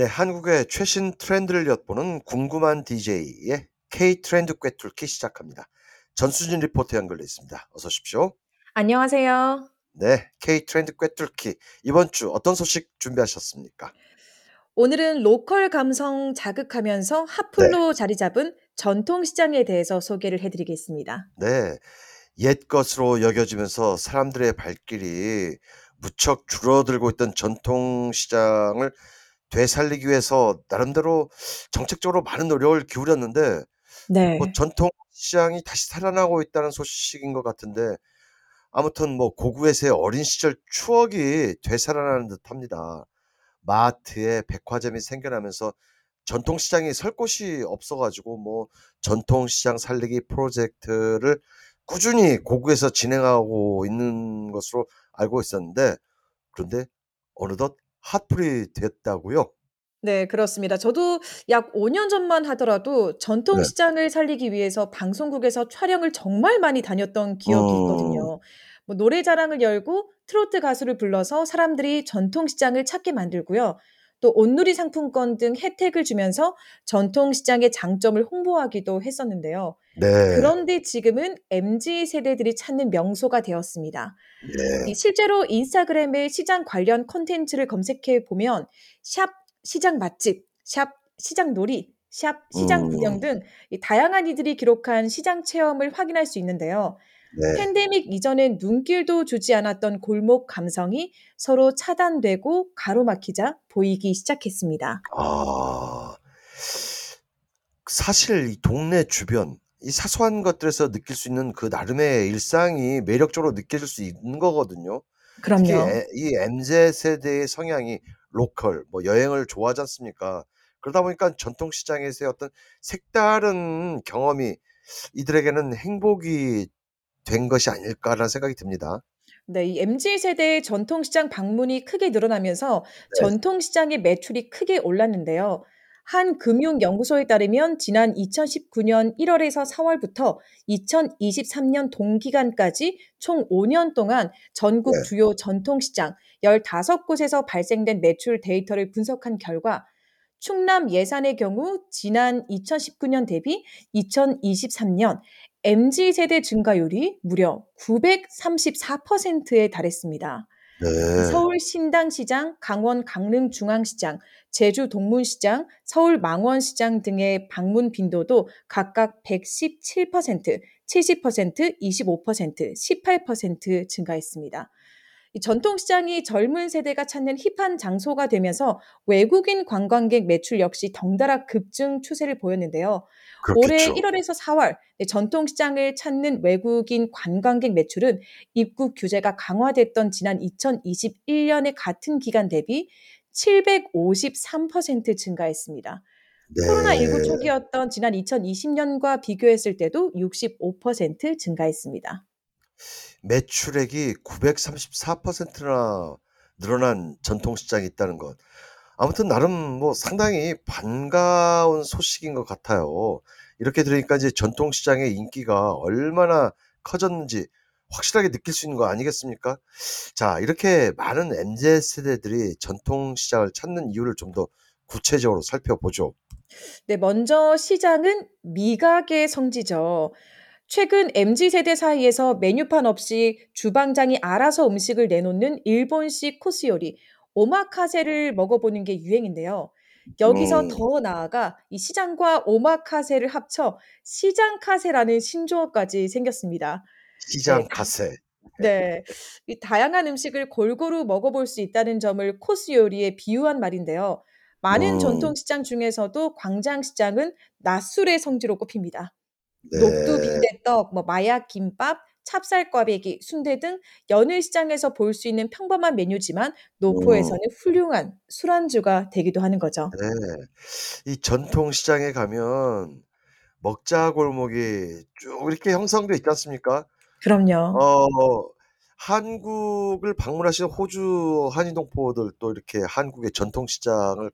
네, 한국의 최신 트렌드를 엿보는 궁금한 DJ의 K 트렌드 꿰뚫기 시작합니다. 전수진 리포터 연결돼 있습니다. 어서 오십시오. 안녕하세요. 네, K 트렌드 꿰뚫기 이번 주 어떤 소식 준비하셨습니까? 오늘은 로컬 감성 자극하면서 네. 핫플로 자리 잡은 전통 시장에 대해서 소개를 해드리겠습니다. 네, 옛 것으로 여겨지면서 사람들의 발길이 무척 줄어들고 있던 전통 시장을 되살리기 위해서 나름대로 정책적으로 많은 노력을 기울였는데 뭐 네. 전통 시장이 다시 살아나고 있다는 소식인 것 같은데 아무튼 뭐 고구에서의 어린 시절 추억이 되살아나는 듯합니다. 마트에 백화점이 생겨나면서 전통 시장이 설 곳이 없어 가지고 뭐 전통 시장 살리기 프로젝트를 꾸준히 고구에서 진행하고 있는 것으로 알고 있었는데 그런데 어느덧 핫플이 됐다고요? 네, 그렇습니다. 저도 약 5년 전만 하더라도 전통 네. 시장을 살리기 위해서 방송국에서 촬영을 정말 많이 다녔던 기억이 음. 있거든요. 뭐 노래 자랑을 열고 트로트 가수를 불러서 사람들이 전통 시장을 찾게 만들고요. 또 온누리 상품권 등 혜택을 주면서 전통 시장의 장점을 홍보하기도 했었는데요. 네. 그런데 지금은 MZ 세대들이 찾는 명소가 되었습니다. 이 네. 실제로 인스타그램에 시장 관련 콘텐츠를 검색해 보면 샵 시장 맛집, 샵 시장 놀이, 샵 시장 구경 음. 등이 다양한 이들이 기록한 시장 체험을 확인할 수 있는데요. 네. 팬데믹 이전엔 눈길도 주지 않았던 골목 감성이 서로 차단되고 가로막히자 보이기 시작했습니다. 아. 사실 이 동네 주변 이 사소한 것들에서 느낄 수 있는 그 나름의 일상이 매력적으로 느껴질 수 있는 거거든요. 그럼요. 에이 MZ 세대의 성향이 로컬 뭐 여행을 좋아하지 않습니까? 그러다 보니까 전통 시장에서의 어떤 색다른 경험이 이들에게는 행복이 된 것이 아닐까라는 생각이 듭니다. 네, 이 MZ 세대의 전통시장 방문이 크게 늘어나면서 네. 전통시장의 매출이 크게 올랐는데요. 한 금융연구소에 따르면 지난 2019년 1월에서 4월부터 2023년 동기간까지 총 5년 동안 전국 네. 주요 전통시장 15곳에서 발생된 매출 데이터를 분석한 결과 충남 예산의 경우 지난 2019년 대비 2023년 MZ 세대 증가율이 무려 934%에 달했습니다. 이 네. 서울 신당시장, 강원 강릉중앙시장, 제주 동문시장, 서울 망원시장 등의 방문 빈도도 각각 117%, 70%, 25%, 18% 증가했습니다. 이 전통시장이 젊은 세대가 찾는 힙한 장소가 되면서 외국인 관광객 매출 역시 덩달아 급증 추세를 보였는데요. 올해 그렇겠죠. 1월에서 4월 전통시장을 찾는 외국인 관광객 매출은 입국 규제가 강화됐던 지난 2021년의 같은 기간 대비 753% 증가했습니다. 코로나19 네. 초기였던 지난 2020년과 비교했을 때도 65% 증가했습니다. 매출액이 934%나 늘어난 전통시장이 있다는 것. 아무튼 나름 뭐 상당히 반가운 소식인 것 같아요. 이렇게 들으니까 이제 전통시장의 인기가 얼마나 커졌는지 확실하게 느낄 수 있는 거 아니겠습니까? 자, 이렇게 많은 MZ 세대들이 전통시장을 찾는 이유를 좀 더 구체적으로 살펴보죠. 네, 먼저 시장은 미각의 성지죠. 최근 MZ 세대 사이에서 메뉴판 없이 주방장이 알아서 음식을 내놓는 일본식 코스 요리, 오마카세를 먹어보는 게 유행인데요. 여기서 음, 더 나아가 이 시장과 오마카세를 합쳐 시장카세라는 신조어까지 생겼습니다. 네, 시장 다, 가세. 네. 이 다양한 음식을 골고루 먹어볼 수 있다는 점을 코스 요리에 비유한 말인데요. 많은 음, 전통시장 중에서도 광장시장은 낮술의 성지로 꼽힙니다. 녹두 네. 빈대떡, 뭐 마약 김밥, 찹쌀 꽈배기, 순대 등 여느 시장에서 볼 수 있는 평범한 메뉴지만 음, 노포에서는 훌륭한 술안주가 되기도 하는 거죠. 네. 이 전통 시장에 가면 먹자 골목이 쭉 이렇게 형성돼 있지 않습니까? 그럼요. 어 한국을 방문하시는 호주 한인동포들 또 이렇게 한국의 전통 시장을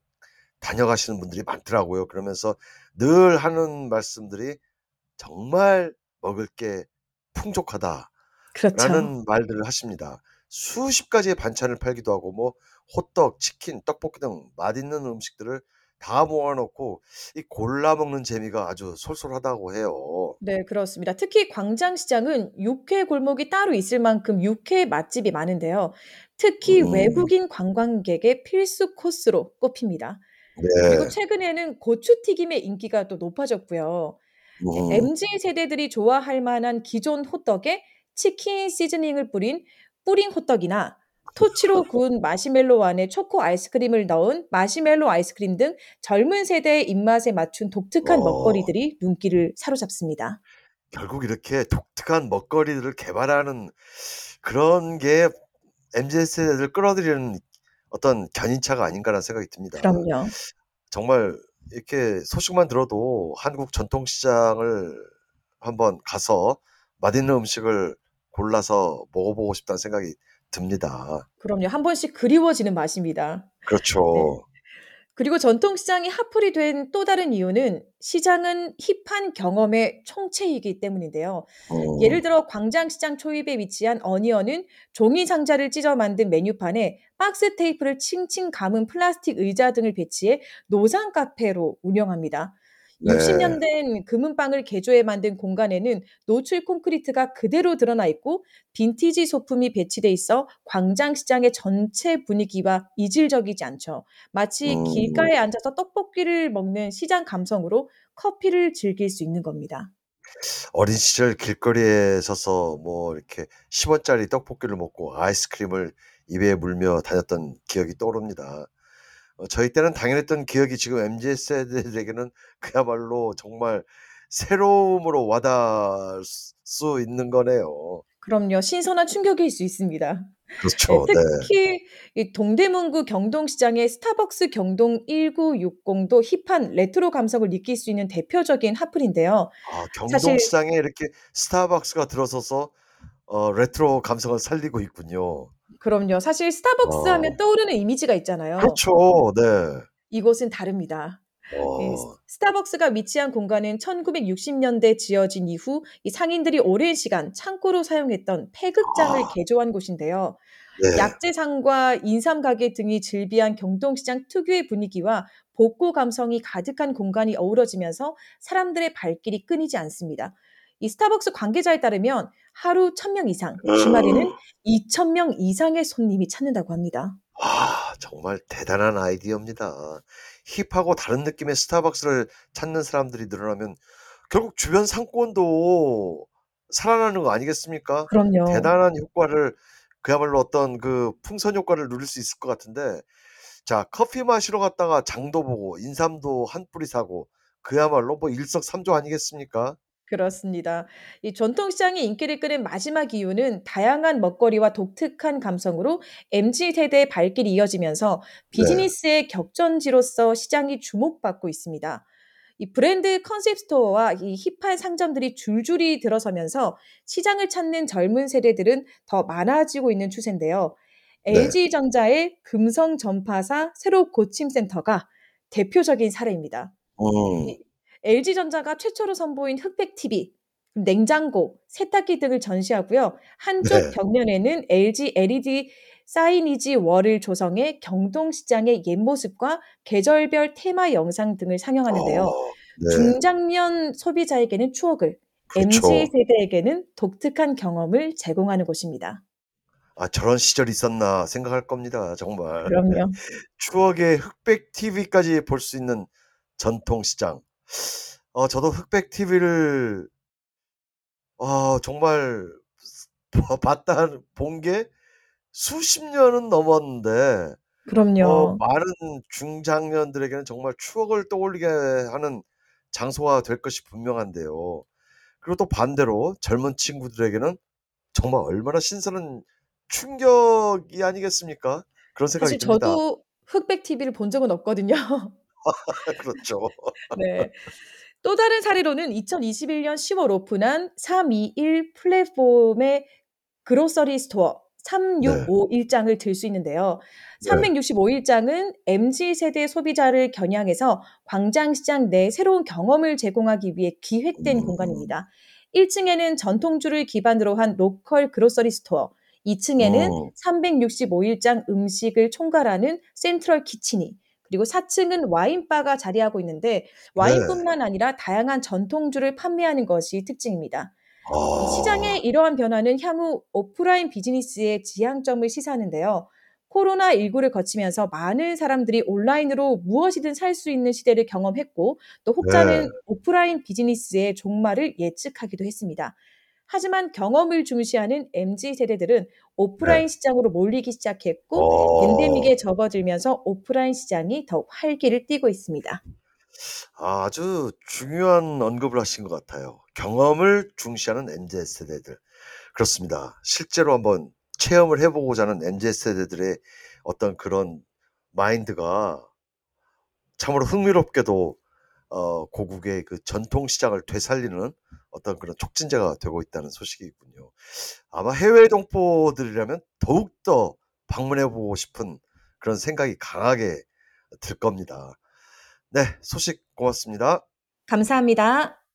다녀가시는 분들이 많더라고요. 그러면서 늘 하는 말씀들이 " 정말 먹을 게 풍족하다."라는 그렇죠. 말들을 하십니다. 수십 가지의 반찬을 팔기도 하고 뭐 호떡, 치킨, 떡볶이 등 맛있는 음식들을 다 모아 놓고 이 골라 먹는 재미가 아주 솔솔하다고 해요. 네 그렇습니다. 특히 광장시장은 육회 골목이 따로 있을 만큼 육회 맛집이 많은데요. 특히 음. 외국인 관광객의 필수 코스로 꼽힙니다. 그리고 네. 최근에는 고추 튀김의 인기가 또 높아졌고요. 에 음. MZ 세대들이 좋아할 만한 기존 호떡에 치킨 시즈닝을 뿌린 뿌링 호떡이나 토치로 구운 마시멜로 안에 초코 아이스크림을 넣은 마시멜로 아이스크림 등 젊은 세대의 입맛에 맞춘 독특한 어. 먹거리들이 눈길을 사로잡습니다. 결국 이렇게 독특한 먹거리들을 개발하는 그런 게 MZ 세대를 끌어들이는 어떤 견인차가 아닌가라는 생각이 듭니다. 그럼요. 정말 이렇게 소식만 들어도 한국 전통시장을 한번 가서 맛있는 음식을 골라서 먹어보고 싶다는 생각이 듭니다. 그럼요. 한 번씩 그리워지는 맛입니다. 네. 그렇죠. 그리고 전통시장이 핫플이 된 또 다른 이유는 시장은 힙한 경험의 총체이기 때문인데요. 예를 음. 들어 광장시장 초입에 위치한 어니언은 종이 상자를 찢어 만든 메뉴판에 박스 테이프를 칭칭 감은 플라스틱 의자 등을 배치해 노상 카페로 운영합니다. 60 네. 년된 금은방을 개조해 만든 공간에는 노출 콘크리트가 그대로 드러나 있고 빈티지 소품이 배치돼 있어 광장 시장의 전체 분위기와 이질적이지 않죠. 마치 음. 길가에 앉아서 떡볶이를 먹는 시장 감성으로 커피를 즐길 수 있는 겁니다. 어린 시절 길거리에 서서 뭐 이렇게 10 원짜리 떡볶이를 먹고 아이스크림을 입에 물며 다녔던 기억이 떠오릅니다. 어 저희 때는 당연했던 기억이 지금 MZ 세대들에게는 그야말로 정말 새로움으로 와 닿을 수수 있는 거네요. 그럼요. 신선한 충격일 수 있습니다. 예 그렇죠. 네. 특히 이 동대문구 경동시장의 스타벅스 경동 1960도 힙한 레트로 감성을 느낄 수 있는 대표적인 핫플인데요. 아 사실 경동시장에 이렇게 스타벅스가 들어서서 어 레트로 감성을 살리고 있군요. 그럼요. 사실 스타벅스 하면 어. 떠오르는 이미지가 있잖아요. 그렇죠. 네. 이곳은 다릅니다. 어. 스타벅스가 위치한 공간은 1960 년대 지어진 이후 이 상인들이 오랜 시간 창고로 사용했던 폐극장을 아. 개조한 곳인데요. 네. 약재상과 인삼 가게 등이 즐비한 경동시장 특유의 분위기와 복고 감성이 가득한 공간이 어우러지면서 사람들의 발길이 끊이지 않습니다. 이 스타벅스 관계자에 따르면 하루 1,000명 이상, 주말에는 2,000명 이상의 손님이 찾는다고 합니다. 아 정말 대단한 아이디어입니다. 힙하고 다른 느낌의 스타벅스를 찾는 사람들이 늘어나면 결국 주변 상권도 살아나는 거 아니겠습니까? 그럼요. 대단한 효과를 그야말로 어떤 그 풍선 효과를 누릴 수 있을 것 같은데 자 커피 마시러 갔다가 장도 보고 인삼도 한 뿌리 사고 그야말로 뭐 일석삼조 아니겠습니까? 그렇습니다. 이 전통시장이 인기를 끄는 마지막 이유는 다양한 먹거리와 독특한 감성으로 MZ 세대의 발길이 이어지면서 네. 비즈니스의 격전지로서 시장이 주목받고 있습니다. 이 브랜드 컨셉 스토어와 이 힙한 상점들이 줄줄이 들어서면서 시장을 찾는 젊은 세대들은 더 많아지고 있는 추세인데요. 네. LG전자의 금성 전파사 새로 고침 센터가 대표적인 사례입니다. 음. 이 LG전자가 최초로 선보인 흑백 TV, 냉장고, 세탁기 등을 전시하고요. 한쪽 네. 벽면에는 LG LED 사이니지 월을 조성해 경동시장의 옛 모습과 계절별 테마 영상 등을 상영하는데요. 어 네. 중장년 소비자에게는 추억을, MZ 그렇죠. 세대에게는 독특한 경험을 제공하는 곳입니다. '아 저런 시절이 있었나.' 생각할 겁니다 정말. 그럼요. 추억의 흑백 TV까지 볼 수 있는 전통 시장. 어 저도 흑백 TV를 어 정말 봐 봤다 본 게 수십 년은 넘었는데 어 그럼요. 많은 중장년들에게는 정말 추억을 떠올리게 하는 장소가 될 것이 분명한데요. 그리고 또 반대로 젊은 친구들에게는 정말 얼마나 신선한 충격이 아니겠습니까? 그런 생각이 사실 듭니다. 저도 흑백 TV를 본 적은 없거든요. 그렇죠. 네. 또 다른 사례로는 2021년 10월 오픈한 321 플랫폼의 grocery store 네. 365일장을 들수 있는데요. 네. 365일 장은 MZ 세대 소비자를 겨냥해서 광장시장 내 새로운 경험을 제공하기 위해 기획된 음. 공간입니다. 1 층에는 전통주를 기반으로 한 local grocery store, 2층에는 음. 365일장 음식을 총괄하는 central kitchen이 그리고 4층은 와인바가 자리하고 있는데 네. 와인뿐만 아니라 다양한 전통주를 판매하는 것이 특징입니다. 이 아. 시장의 이러한 변화는 향후 오프라인 비즈니스의 지향점을 시사하는데요. 코로나19를 거치면서 많은 사람들이 온라인으로 무엇이든 살 수 있는 시대를 경험했고 또 네. 혹자는 오프라인 비즈니스의 종말을 예측하기도 했습니다. 하지만 경험을 중시하는 MZ 세대들은 네. 오프라인 시장으로 몰리기 시작했고 어. 팬데믹에 접어들면서 오프라인 시장이 더욱 활기를 띠고 있습니다. 아 아주 중요한 언급을 하신 것 같아요. 경험을 중시하는 MZ 세대들. 그렇습니다. 실제로 한번 체험을 해 보고자 하는 MZ 세대들의 어떤 그런 마인드가 참으로 흥미롭게도 어 고국의 그 전통 시장을 되살리는 어떤 그런 촉진제가 되고 있다는 소식이군요. 아마 해외 동포들이라면 더욱더 방문해 보고 싶은 그런 생각이 강하게 들 겁니다. 네. 소식 고맙습니다. 감사합니다.